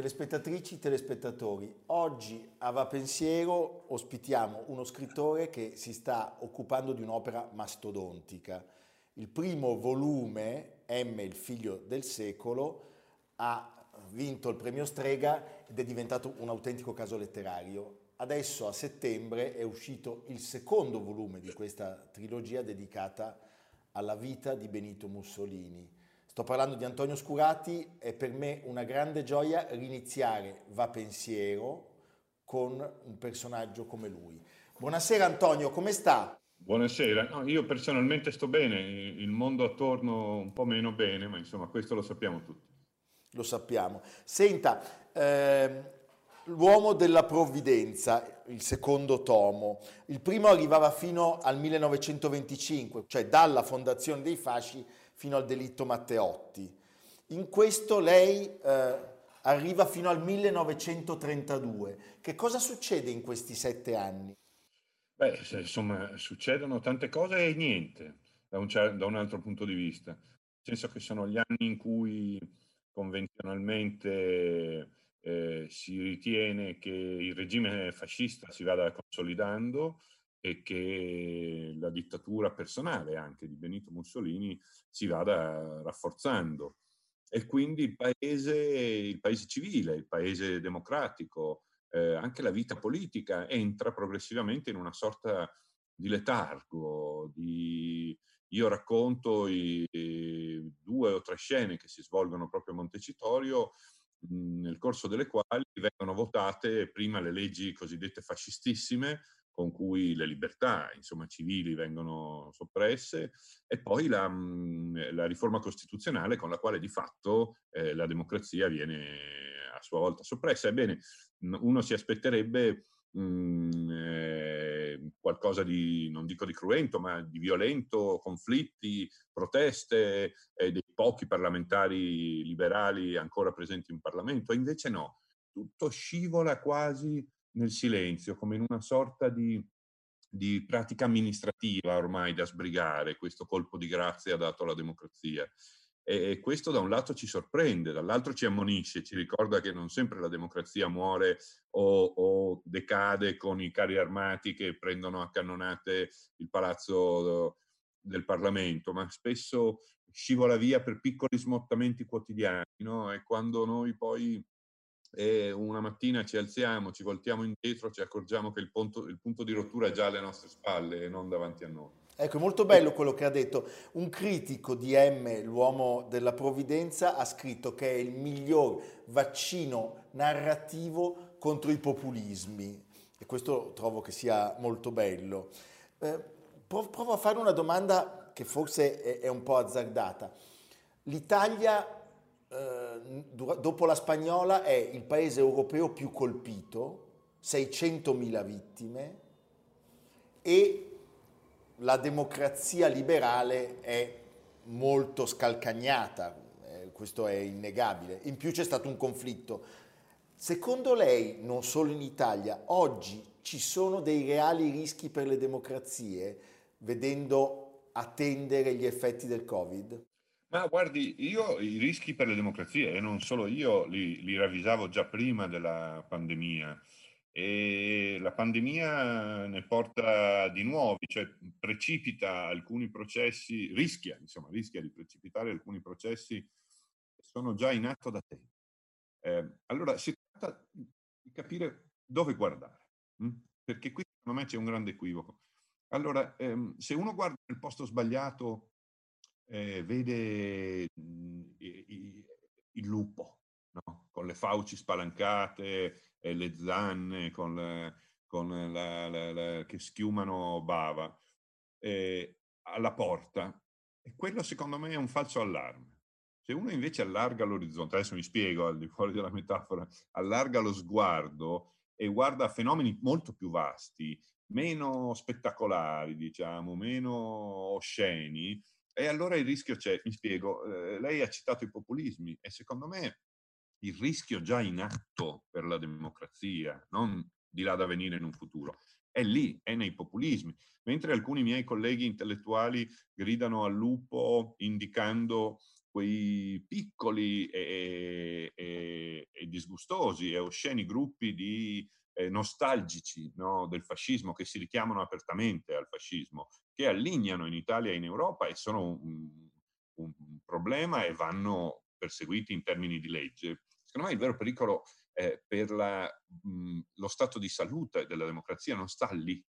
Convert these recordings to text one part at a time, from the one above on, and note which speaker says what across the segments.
Speaker 1: Telespettatrici, telespettatori, oggi a Va Pensiero ospitiamo uno scrittore che si sta occupando di un'opera mastodontica. Il primo volume, M, il figlio del secolo, ha vinto il premio Strega ed è diventato un autentico caso letterario. Adesso a settembre è uscito il secondo volume di questa trilogia dedicata alla vita di Benito Mussolini. Sto parlando di Antonio Scurati, è per me una grande gioia riniziare Va Pensiero con un personaggio come lui. Buonasera Antonio, come sta?
Speaker 2: Buonasera, no, io personalmente sto bene, il mondo attorno un po' meno bene, ma insomma questo lo sappiamo tutti.
Speaker 1: Lo sappiamo. Senta, ehm, L'uomo della provvidenza, il secondo tomo. Il primo arrivava fino al 1925, cioè dalla fondazione dei fasci fino al delitto Matteotti. In questo lei eh, arriva fino al 1932. Che cosa succede in questi sette anni?
Speaker 2: Beh, insomma, succedono tante cose e niente da un, da un altro punto di vista. Nel senso che sono gli anni in cui convenzionalmente eh, si ritiene che il regime fascista si vada consolidando e che la dittatura personale anche di Benito Mussolini si vada rafforzando. E quindi il paese, il paese civile, il paese democratico, eh, anche la vita politica entra progressivamente in una sorta di letargo, di... Io racconto i, i due o tre scene che si svolgono proprio a Montecitorio, nel corso delle quali vengono votate prima le leggi cosiddette fascistissime, con cui le libertà insomma, civili vengono soppresse e poi la, mm, la, riforma costituzionale con la quale di fatto eh, la democrazia viene a sua volta soppressa. Ebbene, uno si aspetterebbe mh, mm, eh, qualcosa di, non dico di cruento, ma di violento, conflitti, proteste eh, dei pochi parlamentari liberali ancora presenti in Parlamento, invece no, tutto scivola quasi nel silenzio, come in una sorta di, di pratica amministrativa ormai da sbrigare, questo colpo di grazia dato alla democrazia. E questo da un lato ci sorprende, dall'altro ci ammonisce, ci ricorda che non sempre la democrazia muore o, o, decade con i carri armati che prendono a cannonate il palazzo del Parlamento, ma spesso scivola via per piccoli smottamenti quotidiani. No? E quando noi poi e una mattina ci alziamo, ci voltiamo indietro, ci accorgiamo che il punto, il punto di rottura è già alle nostre spalle e non davanti a noi.
Speaker 1: Ecco, è molto bello quello che ha detto. Un critico di M, l'uomo della provvidenza, ha scritto che è il miglior vaccino narrativo contro i populismi. E questo trovo che sia molto bello. Eh, provo a fare una domanda che forse è, è un po' azzardata. L'Italia dopo la spagnola è il paese europeo più colpito, 600.000 vittime e la democrazia liberale è molto scalcagnata, eh, questo è innegabile. In più c'è stato un conflitto. Secondo lei, non solo in Italia, oggi ci sono dei reali rischi per le democrazie vedendo attendere gli effetti del Covid?
Speaker 2: Ma guardi, io i rischi per le democrazie, e non solo io, li, li ravvisavo già prima della pandemia. E la pandemia ne porta di nuovi, cioè precipita alcuni processi, rischia, insomma, rischia di precipitare alcuni processi che sono già in atto da tempo. Eh, allora si tratta di capire dove guardare, mh? Hm? perché qui secondo me c'è un grande equivoco. Allora, ehm, se uno guarda nel posto sbagliato, eh, vede mh, mhmm, i, il lupo, no? con le fauci spalancate, e le zanne con, le, con la, la, la, che schiumano bava eh, alla porta. E quello secondo me è un falso allarme. Se uno invece allarga l'orizzonte, adesso mi spiego al di fuori della metafora, allarga lo sguardo e guarda fenomeni molto più vasti, meno spettacolari, diciamo, meno osceni, e allora il rischio c'è. Mi spiego, eh, lei ha citato i populismi e secondo me il rischio già in atto per la democrazia, non di là da venire in un futuro, è lì, è nei populismi. Mentre alcuni miei colleghi intellettuali gridano al lupo indicando quei piccoli e, e, e disgustosi e osceni gruppi di nostalgici no, del fascismo che si richiamano apertamente al fascismo, che allineano in Italia e in Europa e sono un, un problema e vanno perseguiti in termini di legge. Secondo me il vero pericolo eh, per la, mh, lo stato di salute della democrazia non sta lì,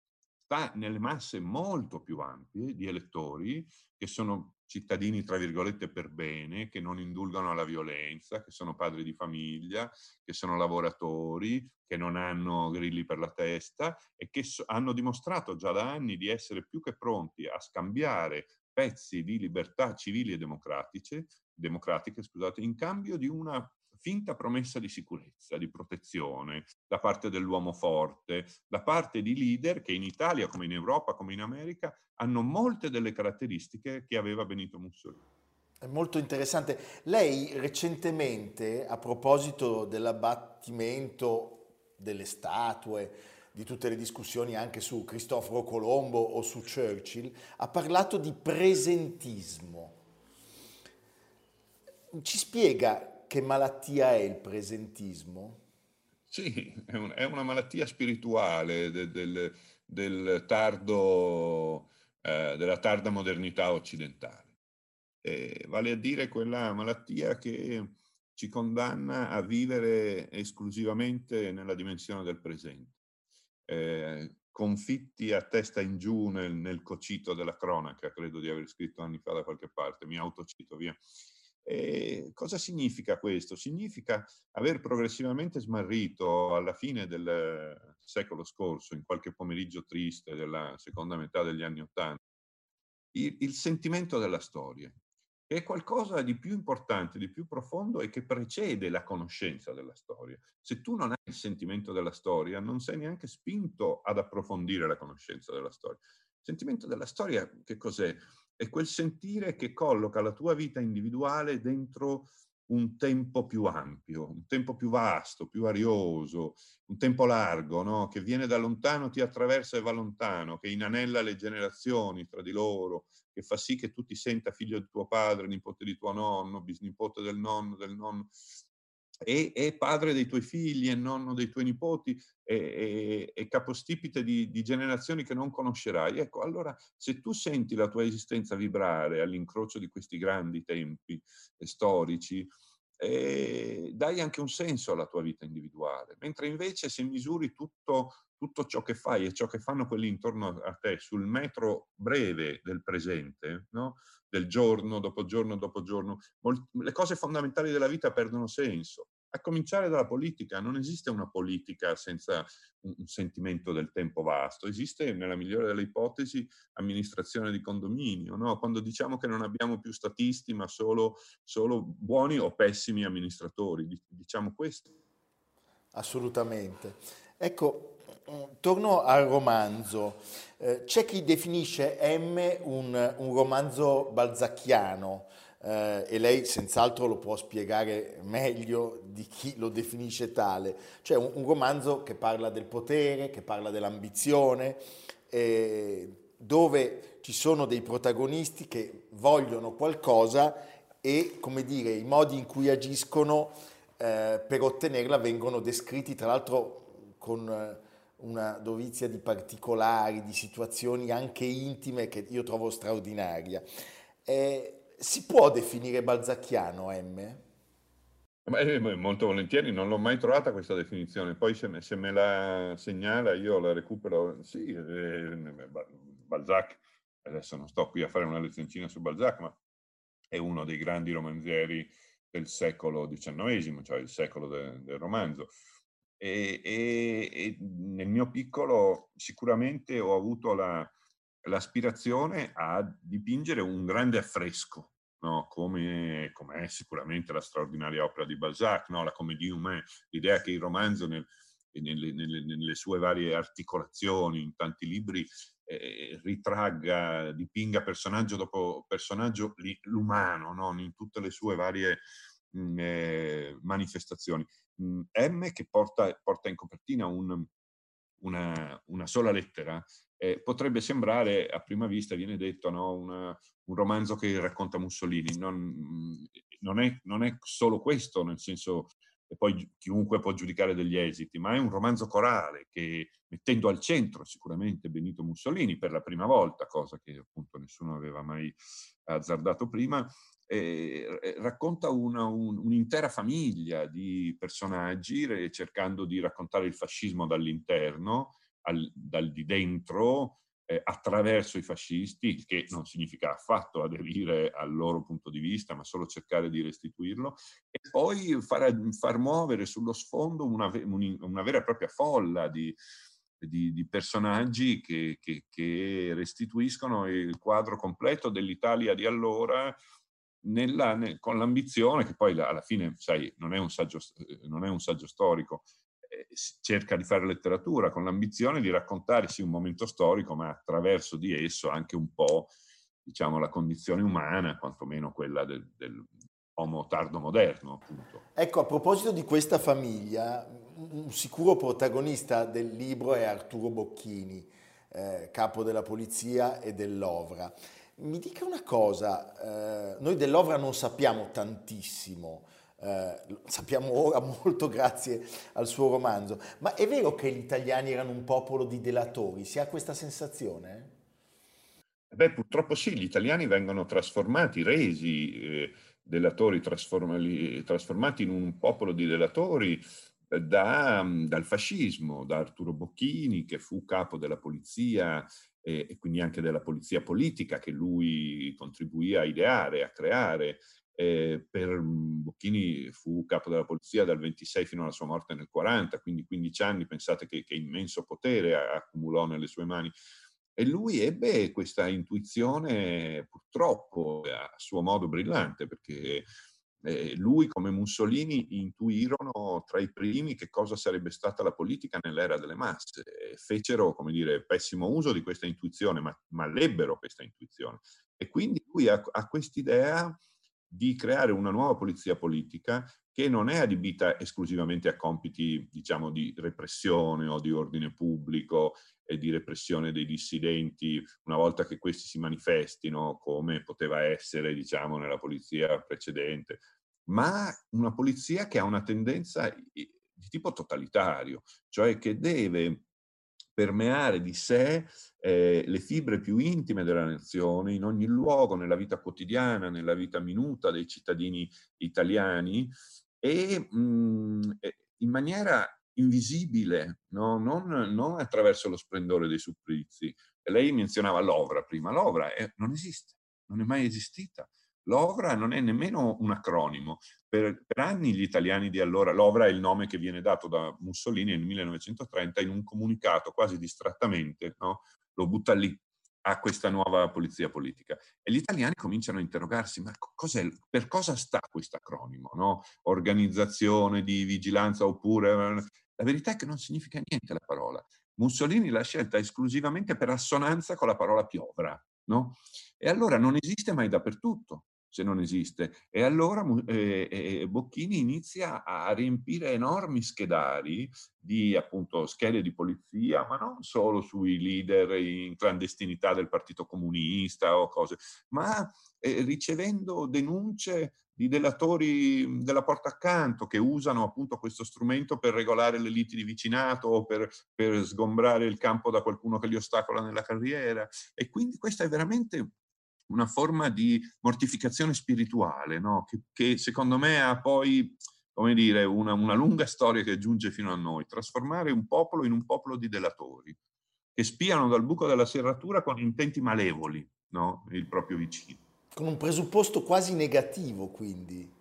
Speaker 2: sta nelle masse molto più ampie di elettori che sono cittadini, tra virgolette, per bene, che non indulgano alla violenza, che sono padri di famiglia, che sono lavoratori, che non hanno grilli per la testa e che so- hanno dimostrato già da anni di essere più che pronti a scambiare pezzi di libertà civili e democratiche, democratiche scusate, in cambio di una finta promessa di sicurezza, di protezione da parte dell'uomo forte, da parte di leader che in Italia, come in Europa, come in America, hanno molte delle caratteristiche che aveva Benito Mussolini.
Speaker 1: È molto interessante. Lei recentemente, a proposito dell'abbattimento delle statue, di tutte le discussioni anche su Cristoforo Colombo o su Churchill, ha parlato di presentismo. Ci spiega che malattia è il presentismo?
Speaker 2: Sì, è, un, è una malattia spirituale del, del, del tardo, eh, della tarda modernità occidentale. Eh, vale a dire quella malattia che ci condanna a vivere esclusivamente nella dimensione del presente. Eh, confitti a testa in giù nel, nel, cocito della cronaca, credo di aver scritto anni fa da qualche parte, mi autocito via. E cosa significa questo? Significa aver progressivamente smarrito alla fine del secolo scorso, in qualche pomeriggio triste della seconda metà degli anni Ottanta, il, il sentimento della storia, che è qualcosa di più importante, di più profondo e che precede la conoscenza della storia. Se tu non hai il sentimento della storia, non sei neanche spinto ad approfondire la conoscenza della storia. Il sentimento della storia che cos'è? È quel sentire che colloca la tua vita individuale dentro un tempo più ampio, un tempo più vasto, più arioso, un tempo largo, no? che viene da lontano, ti attraversa e va lontano, che inanella le generazioni tra di loro, che fa sì che tu ti senta figlio di tuo padre, nipote di tuo nonno, bisnipote del nonno, del nonno, e, e, padre dei tuoi figli e nonno dei tuoi nipoti e, e, e capostipite di, di, generazioni che non conoscerai. Ecco, allora se tu senti la tua esistenza vibrare all'incrocio di questi grandi tempi eh, storici, eh, dai anche un senso alla tua vita individuale, mentre invece se misuri tutto, tutto ciò che fai e ciò che fanno quelli intorno a te sul metro breve del presente, no? del giorno dopo giorno dopo giorno, le cose fondamentali della vita perdono senso. A cominciare dalla politica, non esiste una politica senza un, sentimento del tempo vasto, esiste nella migliore delle ipotesi amministrazione di condominio, no? quando diciamo che non abbiamo più statisti ma solo, solo buoni o pessimi amministratori, diciamo questo.
Speaker 1: Assolutamente. Ecco, torno al romanzo. Eh, c'è chi definisce M un, un romanzo balzacchiano eh, e lei senz'altro lo può spiegare meglio di chi lo definisce tale. Cioè un, un romanzo che parla del potere, che parla dell'ambizione, eh, dove ci sono dei protagonisti che vogliono qualcosa e, come dire, i modi in cui agiscono eh, per ottenerla vengono descritti, tra l'altro con eh, una dovizia di particolari, di situazioni anche intime che io trovo straordinaria. Eh, si può definire balzacchiano, M?
Speaker 2: Beh, molto volentieri, non l'ho mai trovata questa definizione, poi se me, se me la segnala io la recupero. Sì, eh, Balzac, adesso non sto qui a fare una lezioncina su Balzac, ma è uno dei grandi romanzieri del secolo XIX, cioè il secolo de, del romanzo. E, e, e, nel mio piccolo sicuramente ho avuto la, l'aspirazione a dipingere un grande affresco, no? come, come, è sicuramente la straordinaria opera di Balzac, no? la comédie humaine, l'idea che il romanzo nel, nelle, nelle, nelle, sue varie articolazioni, in tanti libri, eh, ritragga, dipinga personaggio dopo personaggio l'umano, no? in tutte le sue varie mh, mm, eh, manifestazioni. Mh, M che porta, porta, in copertina un, una, una, sola lettera, eh, potrebbe sembrare a prima vista, viene detto, no? una, un romanzo che racconta Mussolini. Non, non, è, non, è, solo questo, nel senso, e poi chiunque può giudicare degli esiti, ma è un romanzo corale che, mettendo al centro sicuramente Benito Mussolini per la prima volta, cosa che appunto nessuno aveva mai azzardato prima, eh, racconta una, un, un'intera famiglia di personaggi cercando di raccontare il fascismo dall'interno, al, dal di dentro, eh, attraverso i fascisti, che non significa affatto aderire al loro punto di vista, ma solo cercare di restituirlo, e poi far, far muovere sullo sfondo una, una, vera e propria folla di, di, di personaggi che, che, che, restituiscono il quadro completo dell'Italia di allora, nella, nel, con l'ambizione che poi alla fine, sai, non è un saggio, non è un saggio storico, eh, cerca di fare letteratura con l'ambizione di raccontare un momento storico, ma attraverso di esso anche un po' diciamo la condizione umana, quantomeno quella del, dell'uomo tardo moderno. Appunto.
Speaker 1: Ecco, a proposito di questa famiglia, un sicuro protagonista del libro è Arturo Bocchini, eh, capo della polizia e dell'Ovra. Mi dica una cosa, eh, noi dell'Ovra non sappiamo tantissimo, eh, sappiamo ora molto grazie al suo romanzo, ma è vero che gli italiani erano un popolo di delatori? Si ha questa sensazione?
Speaker 2: Beh, purtroppo sì, gli italiani vengono trasformati, resi eh, delatori, trasformati in un popolo di delatori eh, da, dal fascismo, da Arturo Bocchini, che fu capo della polizia e quindi anche della polizia politica che lui contribuì a ideare, a creare, eh, per mm, Bocchini fu capo della polizia dal 26 fino alla sua morte nel 40, quindi 15 anni, pensate che, che immenso potere accumulò nelle sue mani. E lui ebbe questa intuizione purtroppo a suo modo brillante, perché eh, lui come Mussolini intuirono tra i primi che cosa sarebbe stata la politica nell'era delle masse. Fecero, come dire, pessimo uso di questa intuizione, ma, ma l'ebbero questa intuizione. E quindi lui ha, ha quest'idea di creare una nuova polizia politica che non è adibita esclusivamente a compiti, diciamo, di repressione o di ordine pubblico e di repressione dei dissidenti una volta che questi si manifestino, come poteva essere, diciamo, nella polizia precedente, ma una polizia che ha una tendenza di tipo totalitario, cioè che deve permeare di sé eh, le fibre più intime della nazione in ogni luogo, nella vita quotidiana, nella vita minuta dei cittadini italiani e mh, mm, in maniera invisibile, no? non, non, attraverso lo splendore dei supplizi. Lei menzionava l'ovra prima, l'ovra è, non esiste, non è mai esistita. L'OVRA non è nemmeno un acronimo. Per, per, anni gli italiani di allora, l'OVRA è il nome che viene dato da Mussolini nel 1930 in un comunicato quasi distrattamente, no? lo butta lì a questa nuova polizia politica. E gli italiani cominciano a interrogarsi, ma per cosa sta questo acronimo? No? Organizzazione di vigilanza oppure... La verità è che non significa niente la parola. Mussolini l'ha scelta esclusivamente per assonanza con la parola piovra. No? E allora non esiste mai dappertutto se non esiste. E allora eh, eh, Bocchini inizia a riempire enormi schedari di appunto schede di polizia, ma non solo sui leader in clandestinità del Partito Comunista o cose, ma eh, ricevendo denunce di delatori della porta accanto che usano appunto questo strumento per regolare le liti di vicinato o per, per sgombrare il campo da qualcuno che li ostacola nella carriera. E quindi questa è veramente una forma di mortificazione spirituale, no? che, che, secondo me ha poi, come dire, una, una, lunga storia che giunge fino a noi, trasformare un popolo in un popolo di delatori, che spiano dal buco della serratura con intenti malevoli no? il proprio vicino.
Speaker 1: Con un presupposto quasi negativo, quindi.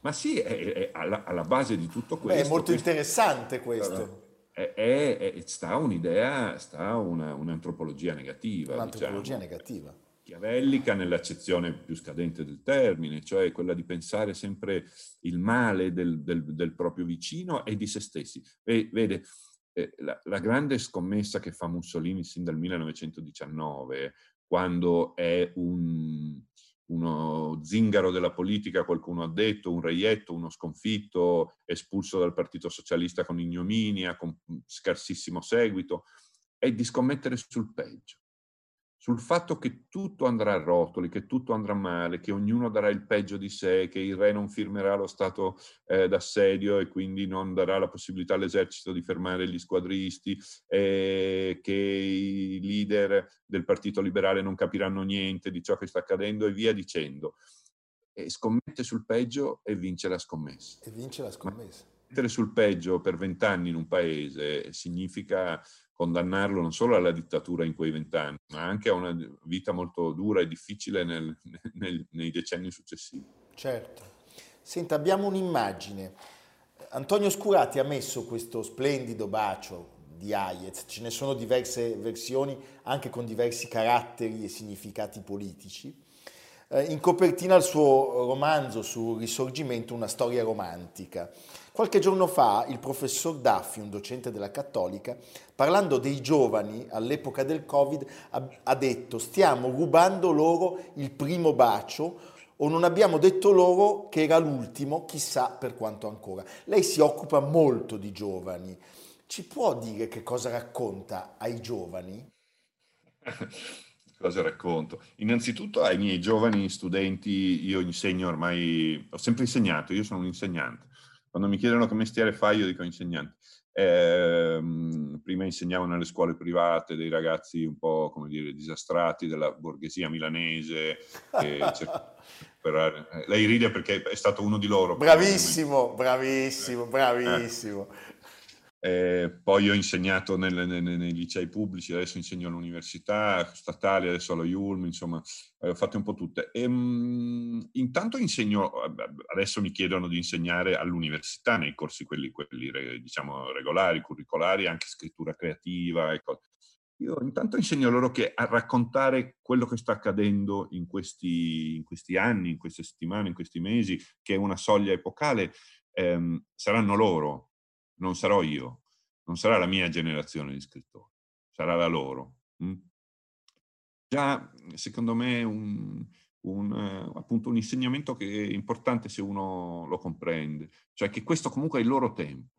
Speaker 2: Ma sì, è, è alla, alla, base di tutto questo. Beh,
Speaker 1: è molto questo, interessante questo.
Speaker 2: È, è, sta un'idea, sta una, un'antropologia negativa.
Speaker 1: Un'antropologia diciamo. negativa
Speaker 2: chiavellica nell'accezione più scadente del termine, cioè quella di pensare sempre il male del, del, del proprio vicino e di se stessi. E, vede, eh, la, la, grande scommessa che fa Mussolini sin dal 1919, quando è un, uno zingaro della politica, qualcuno ha detto, un reietto, uno sconfitto, espulso dal Partito Socialista con ignominia, con scarsissimo seguito, è di scommettere sul peggio sul fatto che tutto andrà a rotoli, che tutto andrà male, che ognuno darà il peggio di sé, che il re non firmerà lo stato eh, d'assedio e quindi non darà la possibilità all'esercito di fermare gli squadristi, eh, che i leader del Partito Liberale non capiranno niente di ciò che sta accadendo e via dicendo. E scommette sul peggio e vince la scommessa.
Speaker 1: E vince la scommessa.
Speaker 2: Ma mettere sul peggio per vent'anni in un paese significa condannarlo non solo alla dittatura in quei vent'anni, ma anche a una vita molto dura e difficile nel, nel, nei decenni successivi.
Speaker 1: Certo. Senta, abbiamo un'immagine. Antonio Scurati ha messo questo splendido bacio di Hayez, ce ne sono diverse versioni anche con diversi caratteri e significati politici. Eh, in copertina il suo romanzo sul risorgimento, una storia romantica. Qualche giorno fa il professor Daffi, un docente della Cattolica, parlando dei giovani all'epoca del Covid, ha detto stiamo rubando loro il primo bacio o non abbiamo detto loro che era l'ultimo, chissà per quanto ancora. Lei si occupa molto di giovani. Ci può dire che cosa racconta ai giovani?
Speaker 2: cosa racconto? Innanzitutto ai miei giovani studenti io insegno ormai, ho sempre insegnato, io sono un insegnante quando mi chiedono che mestiere fai, io dico insegnante. Eh, prima insegnavo nelle scuole private dei ragazzi un po', come dire, disastrati della borghesia milanese. Che eh, lei ride perché è stato uno di loro.
Speaker 1: Bravissimo, bravissimo, bravissimo. Eh.
Speaker 2: Eh, poi ho insegnato nelle, nelle, nei licei pubblici, adesso insegno all'università statale, adesso alla IULM, insomma, eh, ho fatto un po' tutte. E, ehm, mh, intanto insegno, adesso mi chiedono di insegnare all'università nei corsi quelli, quelli diciamo regolari, curricolari, anche scrittura creativa. Ecco. Io intanto insegno loro che a raccontare quello che sta accadendo in questi, in questi anni, in queste settimane, in questi mesi, che è una soglia epocale, ehm, saranno loro non sarò io, non sarà la mia generazione di scrittori, sarà la loro. Mm? Già, secondo me, un, un, appunto un insegnamento che è importante se uno lo comprende, cioè che questo comunque è il loro tempo.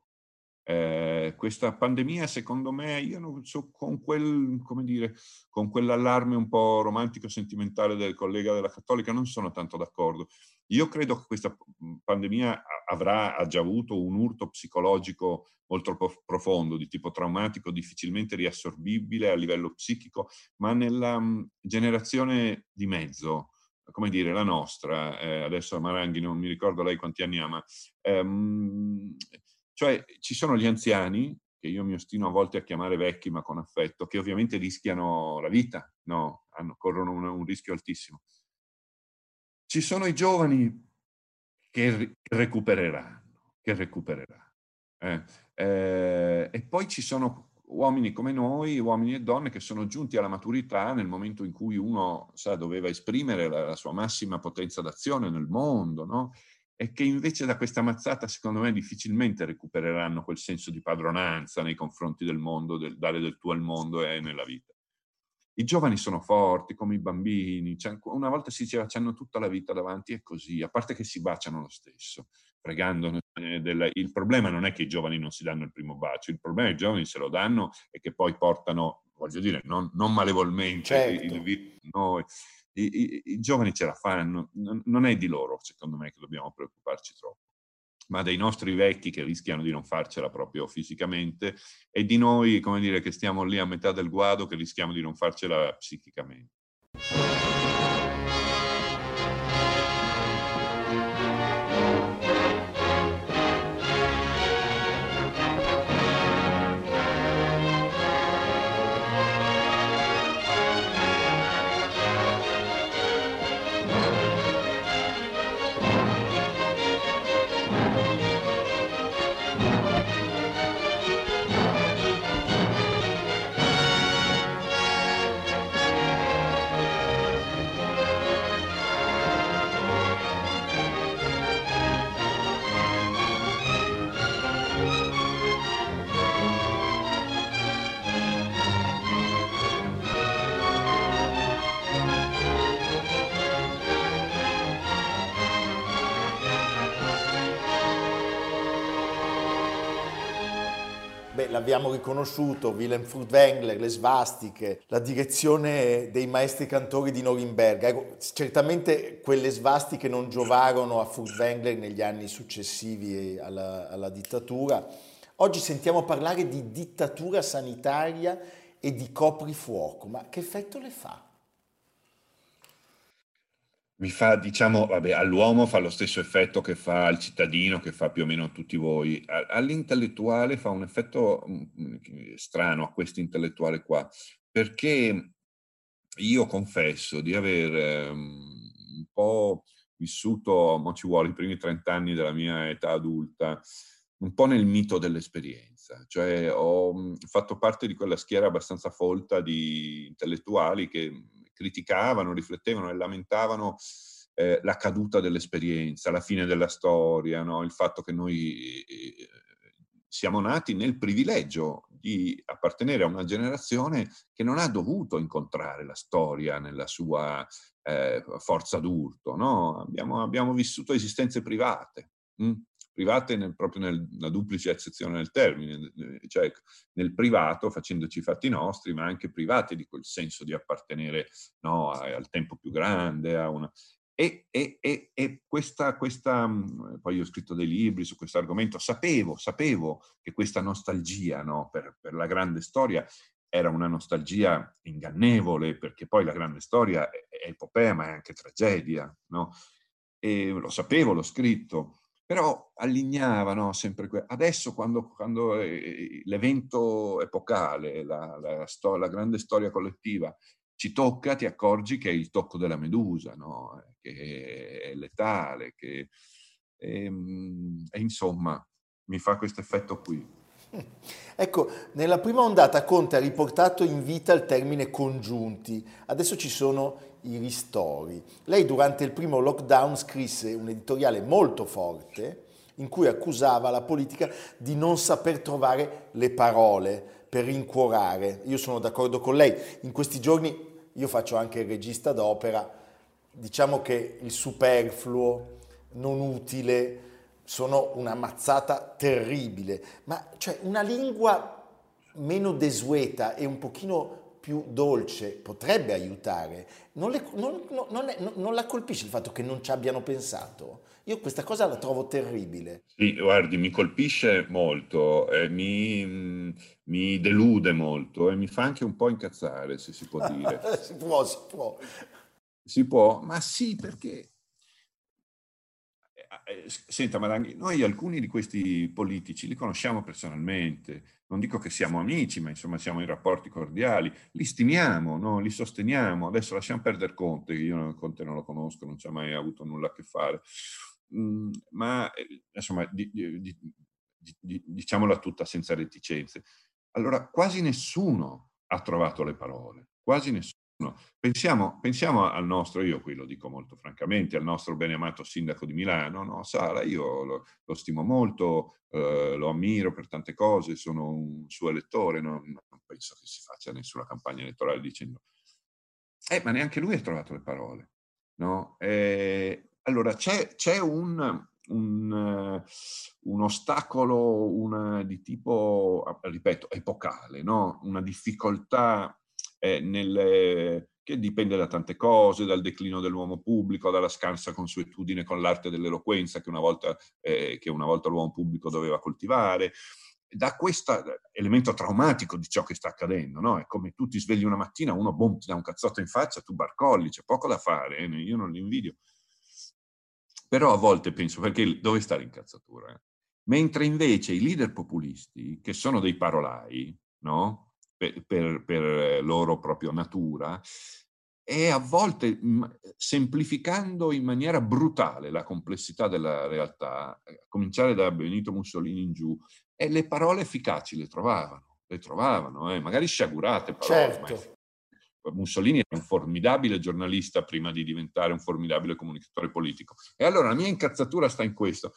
Speaker 2: Eh, questa pandemia, secondo me, io non so, con, quel, dire, con quell'allarme un po' romantico-sentimentale del collega della Cattolica, non sono tanto d'accordo. Io credo che questa pandemia avrà ha già avuto un urto psicologico molto profondo, di tipo traumatico, difficilmente riassorbibile a livello psichico, ma nella generazione di mezzo, come dire, la nostra, eh, adesso Maranghi non mi ricordo lei quanti anni ha, ma ehm, cioè ci sono gli anziani, che io mi ostino a volte a chiamare vecchi ma con affetto, che ovviamente rischiano la vita, no, hanno, corrono un, un rischio altissimo. Ci sono i giovani che recupereranno, che recupereranno. Eh, eh, e poi ci sono uomini come noi, uomini e donne che sono giunti alla maturità nel momento in cui uno sa, doveva esprimere la, la sua massima potenza d'azione nel mondo, no? E che invece da questa mazzata, secondo me, difficilmente recupereranno quel senso di padronanza nei confronti del mondo, del dare del tuo al mondo e nella vita. I giovani sono forti come i bambini, una volta si diceva hanno tutta la vita davanti e così, a parte che si baciano lo stesso, pregando. Del, il problema non è che i giovani non si danno il primo bacio, il problema è che i giovani se lo danno e che poi portano, voglio dire, non, non malevolmente, certo. il, il, no, i, i, i, giovani ce la fanno, non, non è di loro secondo me che dobbiamo preoccuparci troppo ma dei nostri vecchi che rischiano di non farcela proprio fisicamente e di noi, come dire, che stiamo lì a metà del guado che rischiamo di non farcela psichicamente.
Speaker 1: L'abbiamo riconosciuto, Willem Furtwängler, le svastiche, la direzione dei maestri cantori di Norimberga. Ecco, certamente quelle svastiche non giovarono a Furtwängler negli anni successivi alla, alla dittatura. Oggi sentiamo parlare di dittatura sanitaria e di coprifuoco, ma che effetto le fa?
Speaker 2: Mi fa, diciamo, vabbè, all'uomo fa lo stesso effetto che fa al cittadino, che fa più o meno a tutti voi. All'intellettuale fa un effetto mm, strano a questo intellettuale qua, perché io confesso di aver um, un po' vissuto, ma ci vuole, i primi 30 anni della mia età adulta, un po' nel mito dell'esperienza, cioè ho mm, fatto parte di quella schiera abbastanza folta di intellettuali che criticavano, riflettevano e lamentavano eh, la caduta dell'esperienza, la fine della storia, no? il fatto che noi eh, siamo nati nel privilegio di appartenere a una generazione che non ha dovuto incontrare la storia nella sua eh, forza d'urto, no? abbiamo, abbiamo, vissuto esistenze private. Hm? Private nel, proprio nella duplice accezione del termine, cioè nel privato facendoci i fatti nostri, ma anche privati di quel senso di appartenere no, al tempo più grande, a una... E, e, e, e questa, questa, poi ho scritto dei libri su questo argomento, sapevo, sapevo che questa nostalgia no, per, per la grande storia era una nostalgia ingannevole, perché poi la grande storia è, è epopea, ma è anche tragedia, no? E lo sapevo, l'ho scritto, però allineava no, sempre que- adesso quando, quando eh, l'evento epocale, la, la, sto- la, grande storia collettiva ci tocca, ti accorgi che è il tocco della medusa, no? che è letale, che e, ehm, e insomma mi fa questo effetto qui.
Speaker 1: Ecco, nella prima ondata Conte ha riportato in vita il termine congiunti, adesso ci sono i ristori. Lei durante il primo lockdown scrisse un editoriale molto forte in cui accusava la politica di non saper trovare le parole per rincuorare. Io sono d'accordo con lei, in questi giorni io faccio anche il regista d'opera, diciamo che il superfluo, non utile, sono una mazzata terribile, ma cioè una lingua meno desueta e un pochino più dolce potrebbe aiutare. Non, le, non, non, è, non, la colpisce il fatto che non ci abbiano pensato? Io questa cosa la trovo terribile.
Speaker 2: Sì, guardi, mi colpisce molto, eh, mi, mi, delude molto e mi fa anche un po' incazzare, se si può dire.
Speaker 1: si può, si può.
Speaker 2: Si può, ma sì, perché... Eh, eh, senta Maranghi, noi alcuni di questi politici li conosciamo personalmente, non dico che siamo amici, ma insomma siamo in rapporti cordiali, li stimiamo, no? li sosteniamo. Adesso lasciamo perdere Conte, io Conte non lo conosco, non ci ha mai avuto nulla a che fare. Mm, ma eh, insomma, di, di, di, diciamola tutta senza reticenze. Allora, quasi nessuno ha trovato le parole, quasi nessuno. Pensiamo, pensiamo, al nostro, io qui lo dico molto francamente, al nostro beneamato sindaco di Milano, no? Sala, io lo, lo stimo molto, eh, lo ammiro per tante cose, sono un suo elettore, no? non penso che si faccia nessuna campagna elettorale dicendo Eh, ma neanche lui ha trovato le parole. No? Eh, allora, c'è, c'è un, un, un, ostacolo una, di tipo, ripeto, epocale, no? una difficoltà eh, nel, che dipende da tante cose, dal declino dell'uomo pubblico, dalla scarsa consuetudine con l'arte dell'eloquenza che una volta, eh, che una volta l'uomo pubblico doveva coltivare, da questo elemento traumatico di ciò che sta accadendo, no? È come tu ti svegli una mattina, uno boom, ti dà un cazzotto in faccia, tu barcolli, c'è poco da fare, eh? io non li invidio. Però a volte penso, perché dove sta l'incazzatura? Eh? Mentre invece i leader populisti, che sono dei parolai, no? Per, per, per loro proprio natura, e a volte semplificando in maniera brutale la complessità della realtà, a cominciare da Benito Mussolini in giù, e le parole efficaci le trovavano, le trovavano, eh, magari sciagurate parole. Certo. Mussolini era un formidabile giornalista prima di diventare un formidabile comunicatore politico. E allora la mia incazzatura sta in questo.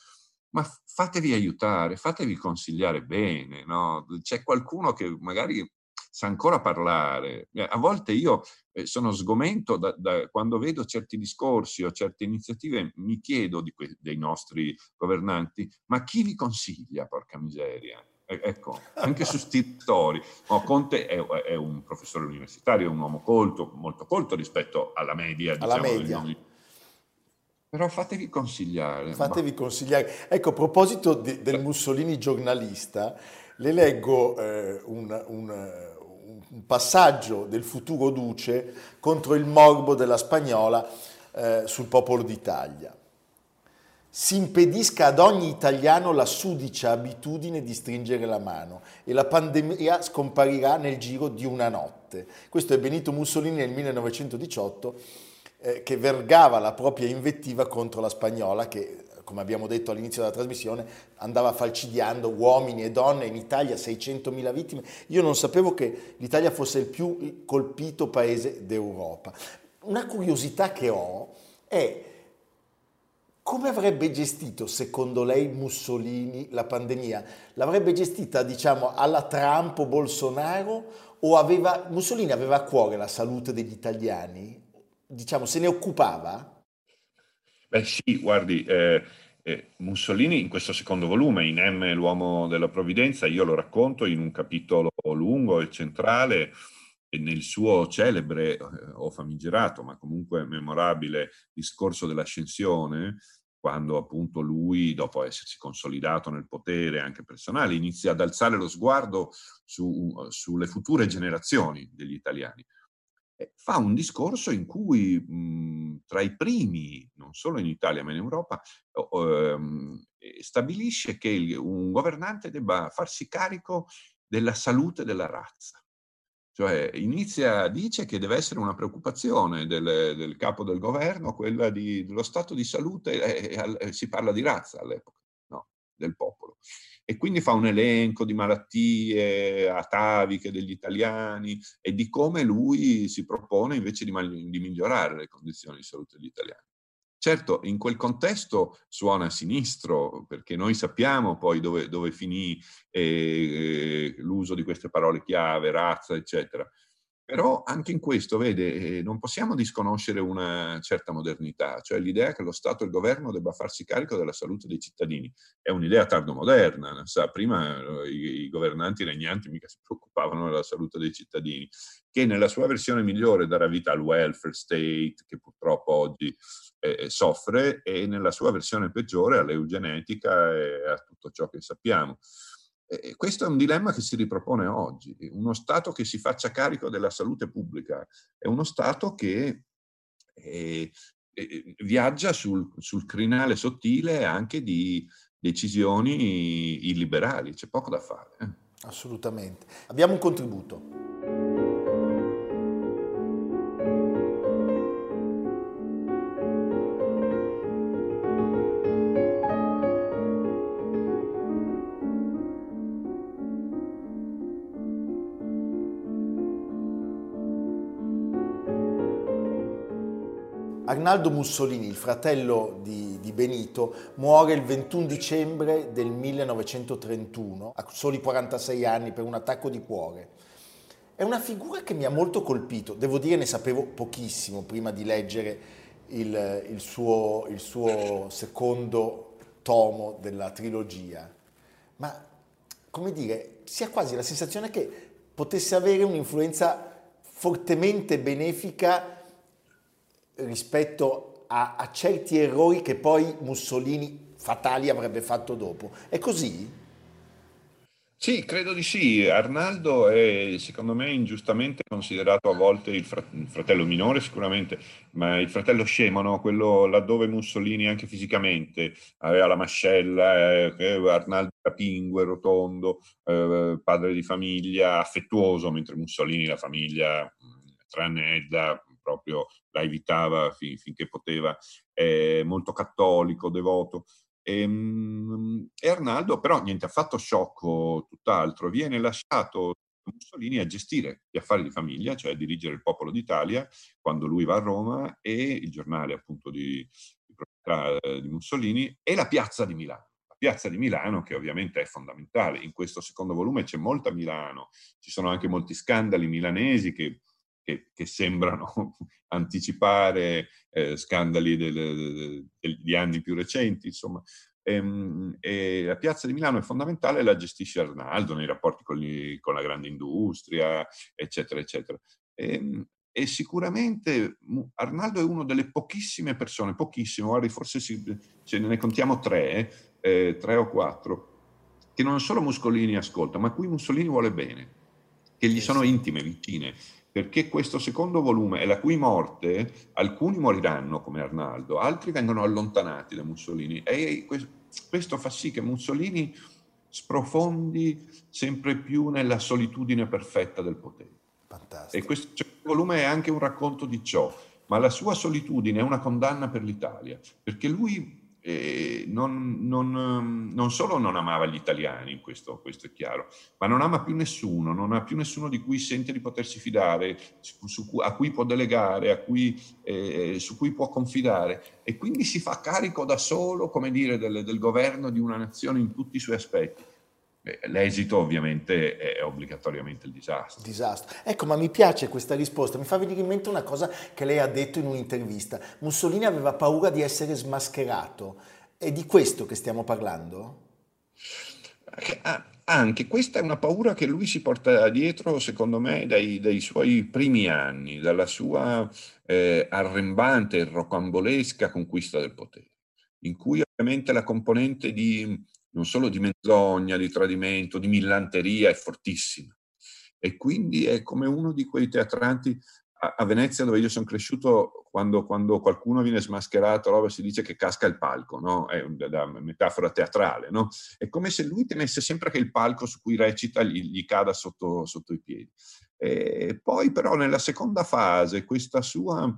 Speaker 2: Ma fatevi aiutare, fatevi consigliare bene, no? C'è qualcuno che magari sa ancora parlare. A volte io eh, sono sgomento da, da, quando vedo certi discorsi o certe iniziative, mi chiedo que- dei nostri governanti, ma chi vi consiglia, porca miseria? ecco, anche su sti storie. No, Conte è, è, un professore universitario, è un uomo colto, molto colto rispetto alla media.
Speaker 1: Alla diciamo, media.
Speaker 2: Però fatevi consigliare.
Speaker 1: Fatevi consigliare. Ecco, a proposito di, del Mussolini giornalista, le leggo eh, un, un, passaggio del futuro duce contro il morbo della spagnola eh, sul popolo d'Italia si impedisca ad ogni italiano la sudicia abitudine di stringere la mano e la pandemia scomparirà nel giro di una notte. Questo è Benito Mussolini nel 1918 eh, che vergava la propria invettiva contro la spagnola che come abbiamo detto all'inizio della trasmissione, andava falcidiando uomini e donne, in Italia 600.000 vittime. Io non sapevo che l'Italia fosse il più colpito paese d'Europa. Una curiosità che ho è come avrebbe gestito, secondo lei, Mussolini la pandemia? L'avrebbe gestita, diciamo, alla Trump o Bolsonaro? O aveva, Mussolini aveva a cuore la salute degli italiani? Diciamo, se ne occupava?
Speaker 2: Beh sì, guardi, eh, eh, Mussolini in questo secondo volume, in M, l'uomo della provvidenza, io lo racconto in un capitolo lungo e centrale, e nel suo celebre eh, o famigerato, ma comunque memorabile discorso dell'ascensione, quando appunto lui, dopo essersi consolidato nel potere anche personale, inizia ad alzare lo sguardo su, sulle future generazioni degli italiani. Fa un discorso in cui mh, tra i primi, non solo in Italia ma in Europa, ehm, stabilisce che un governante debba farsi carico della salute della razza. Cioè inizia, dice che deve essere una preoccupazione del, del capo del governo, quella di, dello stato di salute, e, e, si parla di razza all'epoca, no? del popolo. E quindi fa un elenco di malattie ataviche degli italiani e di come lui si propone invece di, di migliorare le condizioni di salute degli italiani. Certo, in quel contesto suona sinistro, perché noi sappiamo poi dove, dove finì eh, l'uso di queste parole chiave, razza, eccetera. Però anche in questo, vede, eh, non possiamo disconoscere una certa modernità, cioè l'idea che lo Stato e il governo debba farsi carico della salute dei cittadini. È un'idea tardomoderna, sa, prima eh, i, i, governanti regnanti mica si preoccupavano della salute dei cittadini, che nella sua versione migliore darà vita al welfare state, che purtroppo oggi eh, soffre, e nella sua versione peggiore all'eugenetica e a tutto ciò che sappiamo. E questo è un dilemma che si ripropone oggi. Uno Stato che si faccia carico della salute pubblica è uno Stato che eh, eh, viaggia sul, sul, crinale sottile anche di decisioni illiberali, c'è poco da fare. Eh.
Speaker 1: Assolutamente. Abbiamo un contributo. Arnaldo Mussolini, il fratello di, di, Benito, muore il 21 dicembre del 1931, a soli 46 anni, per un attacco di cuore. è una figura che mi ha molto colpito, devo dire ne sapevo pochissimo prima di leggere il, il, suo, il suo secondo tomo della trilogia, ma come dire, si ha quasi la sensazione che potesse avere un'influenza fortemente benefica rispetto a, a certi errori che poi Mussolini fatali avrebbe fatto dopo. È così?
Speaker 2: Sì, credo di sì. Arnaldo è secondo me ingiustamente considerato a volte il, fratello minore sicuramente, ma il fratello scemo, no? quello laddove Mussolini anche fisicamente aveva la mascella, eh, Arnaldo era pingue, rotondo, eh, padre di famiglia, affettuoso, mentre Mussolini la famiglia, tranne Edda, proprio la evitava fin, finché poteva, è molto cattolico, devoto. E, ehm, e Arnaldo però niente affatto sciocco, tutt'altro, viene lasciato Mussolini a gestire gli affari di famiglia, cioè a dirigere il popolo d'Italia quando lui va a Roma e il giornale appunto di, di proprietà eh, di Mussolini e la piazza di Milano. La piazza di Milano che ovviamente è fondamentale, in questo secondo volume c'è molta Milano, ci sono anche molti scandali milanesi che che, che sembrano anticipare eh, scandali del, del, di anni più recenti, insomma. E, ehm, e la piazza di Milano è fondamentale, la gestisce Arnaldo nei rapporti con, gli, con la grande industria, eccetera, eccetera. E, ehm, e, sicuramente Arnaldo è una delle pochissime persone, pochissimo, guardi, forse si, ce ne contiamo tre, eh, tre o quattro, che non solo Mussolini ascolta, ma a cui Mussolini vuole bene, che gli sono intime, vicine perché questo secondo volume è la cui morte, alcuni moriranno come Arnaldo, altri vengono allontanati da Mussolini e questo fa sì che Mussolini sprofondi sempre più nella solitudine perfetta del potere. Fantastico. E questo volume è anche un racconto di ciò, ma la sua solitudine è una condanna per l'Italia, perché lui eh, non, non, ehm, non, solo non amava gli italiani, questo, questo, è chiaro, ma non ama più nessuno, non ha più nessuno di cui sente di potersi fidare, su, a cui può delegare, cui, eh, su cui può confidare e quindi si fa carico da solo, come dire, del, del governo di una nazione in tutti i suoi aspetti. L'esito ovviamente è obbligatoriamente il disastro.
Speaker 1: Disastro. Ecco, ma mi piace questa risposta, mi fa venire in mente una cosa che lei ha detto in un'intervista. Mussolini aveva paura di essere smascherato. È di questo che stiamo parlando?
Speaker 2: Anche questa è una paura che lui si porta dietro, secondo me, dai, dai suoi primi anni, dalla sua eh, arrembante e rocambolesca conquista del potere, in cui ovviamente la componente di non solo di menzogna, di tradimento, di millanteria, è fortissima. E quindi è come uno di quei teatranti a, a Venezia dove io sono cresciuto, quando, quando, qualcuno viene smascherato, allora si dice che casca il palco, no? è una metafora teatrale. No? È come se lui temesse sempre che il palco su cui recita gli, gli cada sotto, sotto i piedi. E poi però nella seconda fase questa sua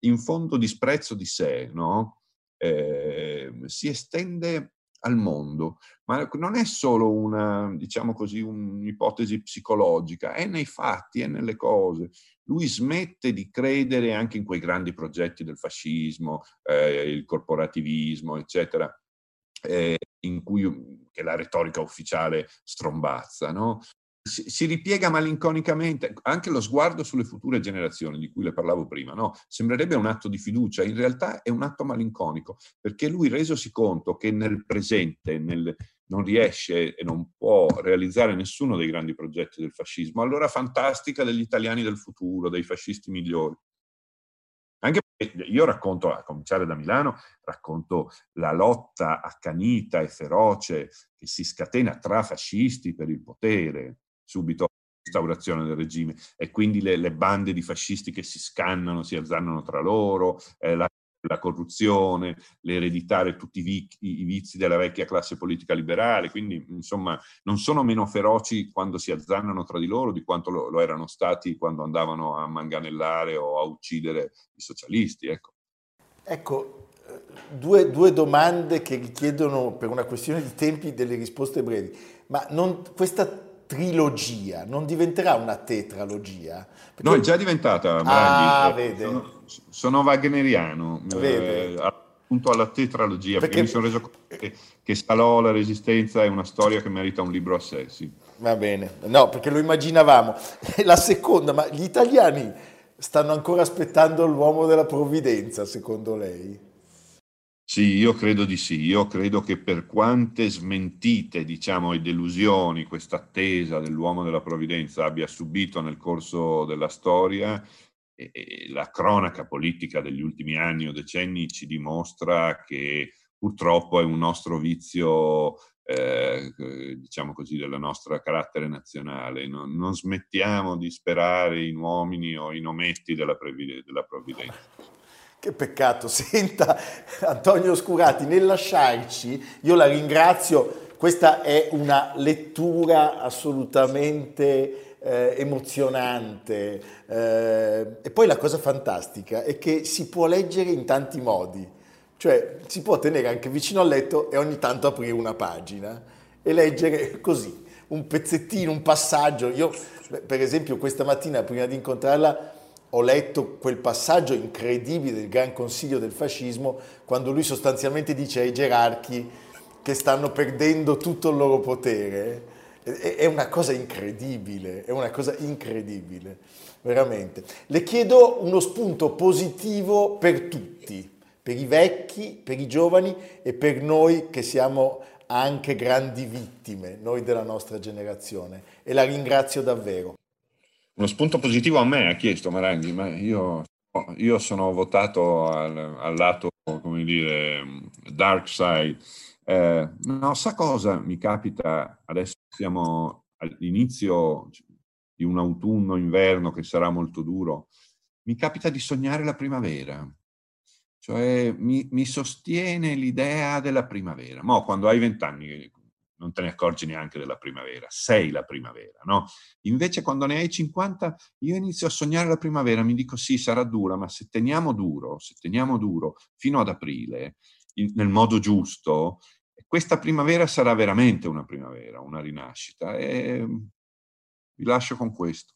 Speaker 2: in fondo disprezzo di sé no? eh, si estende al mondo, ma non è solo una, diciamo così, un'ipotesi psicologica, è nei fatti, è nelle cose. Lui smette di credere anche in quei grandi progetti del fascismo, eh, il corporativismo, eccetera, eh, in cui che la retorica ufficiale strombazza, no? Si, ripiega malinconicamente, anche lo sguardo sulle future generazioni di cui le parlavo prima, no? sembrerebbe un atto di fiducia, in realtà è un atto malinconico, perché lui resosi conto che nel presente nel, non riesce e non può realizzare nessuno dei grandi progetti del fascismo, allora fantastica degli italiani del futuro, dei fascisti migliori. Anche io racconto, a cominciare da Milano, racconto la lotta accanita e feroce che si scatena tra fascisti per il potere, subito instaurazione del regime. E quindi le, le, bande di fascisti che si scannano, si azzannano tra loro, eh, la, la, corruzione, l'ereditare tutti i, vic, i, vizi della vecchia classe politica liberale, quindi insomma non sono meno feroci quando si azzannano tra di loro di quanto lo, lo erano stati quando andavano a manganellare o a uccidere i socialisti. Ecco,
Speaker 1: ecco eh, due, due domande che richiedono per una questione di tempi delle risposte brevi, ma non, questa trilogia, non diventerà una tetralogia?
Speaker 2: Perché... No, è già diventata, ah, vede. Sono, sono wagneriano, eh, appunto alla tetralogia, perché, perché mi sono reso conto che, che Salò, la Resistenza, è una storia che merita un libro a sé, sì.
Speaker 1: Va bene, no, perché lo immaginavamo. La seconda, ma gli italiani stanno ancora aspettando l'uomo della provvidenza, secondo lei?
Speaker 2: Sì, io credo di sì. Io credo che per quante smentite, diciamo, e delusioni questa attesa dell'uomo della provvidenza abbia subito nel corso della storia, e, e la cronaca politica degli ultimi anni o decenni ci dimostra che purtroppo è un nostro vizio eh, diciamo così, del nostro carattere nazionale. Non, non, smettiamo di sperare in uomini o in ometti della, della provvidenza.
Speaker 1: Che peccato, senta Antonio Scurati, nel lasciarci, io la ringrazio, questa è una lettura assolutamente eh, emozionante eh, e poi la cosa fantastica è che si può leggere in tanti modi. Cioè si può tenere anche vicino al letto e ogni tanto aprire una pagina e leggere così, un pezzettino, un passaggio. Io, per esempio, questa mattina, prima di incontrarla, ho letto quel passaggio incredibile del Gran Consiglio del Fascismo, quando lui sostanzialmente dice ai gerarchi che stanno perdendo tutto il loro potere. È una cosa incredibile, è una cosa incredibile, veramente. Le chiedo uno spunto positivo per tutti per i vecchi, per i giovani e per noi che siamo anche grandi vittime, noi della nostra generazione. E la ringrazio davvero.
Speaker 2: Uno spunto positivo a me ha chiesto Maranghi, ma io, io sono votato al, al, lato, come dire, dark side. Eh, no, sa cosa mi capita? Adesso siamo all'inizio di un autunno-inverno che sarà molto duro. Mi capita di sognare la primavera cioè mi, mi sostiene l'idea della primavera. Ma quando hai vent'anni non te ne accorgi neanche della primavera, sei la primavera, no? Invece quando ne hai 50 io inizio a sognare la primavera, mi dico sì, sarà dura, ma se teniamo duro, se teniamo duro fino ad aprile, in, nel modo giusto, questa primavera sarà veramente una primavera, una rinascita e vi lascio con questo.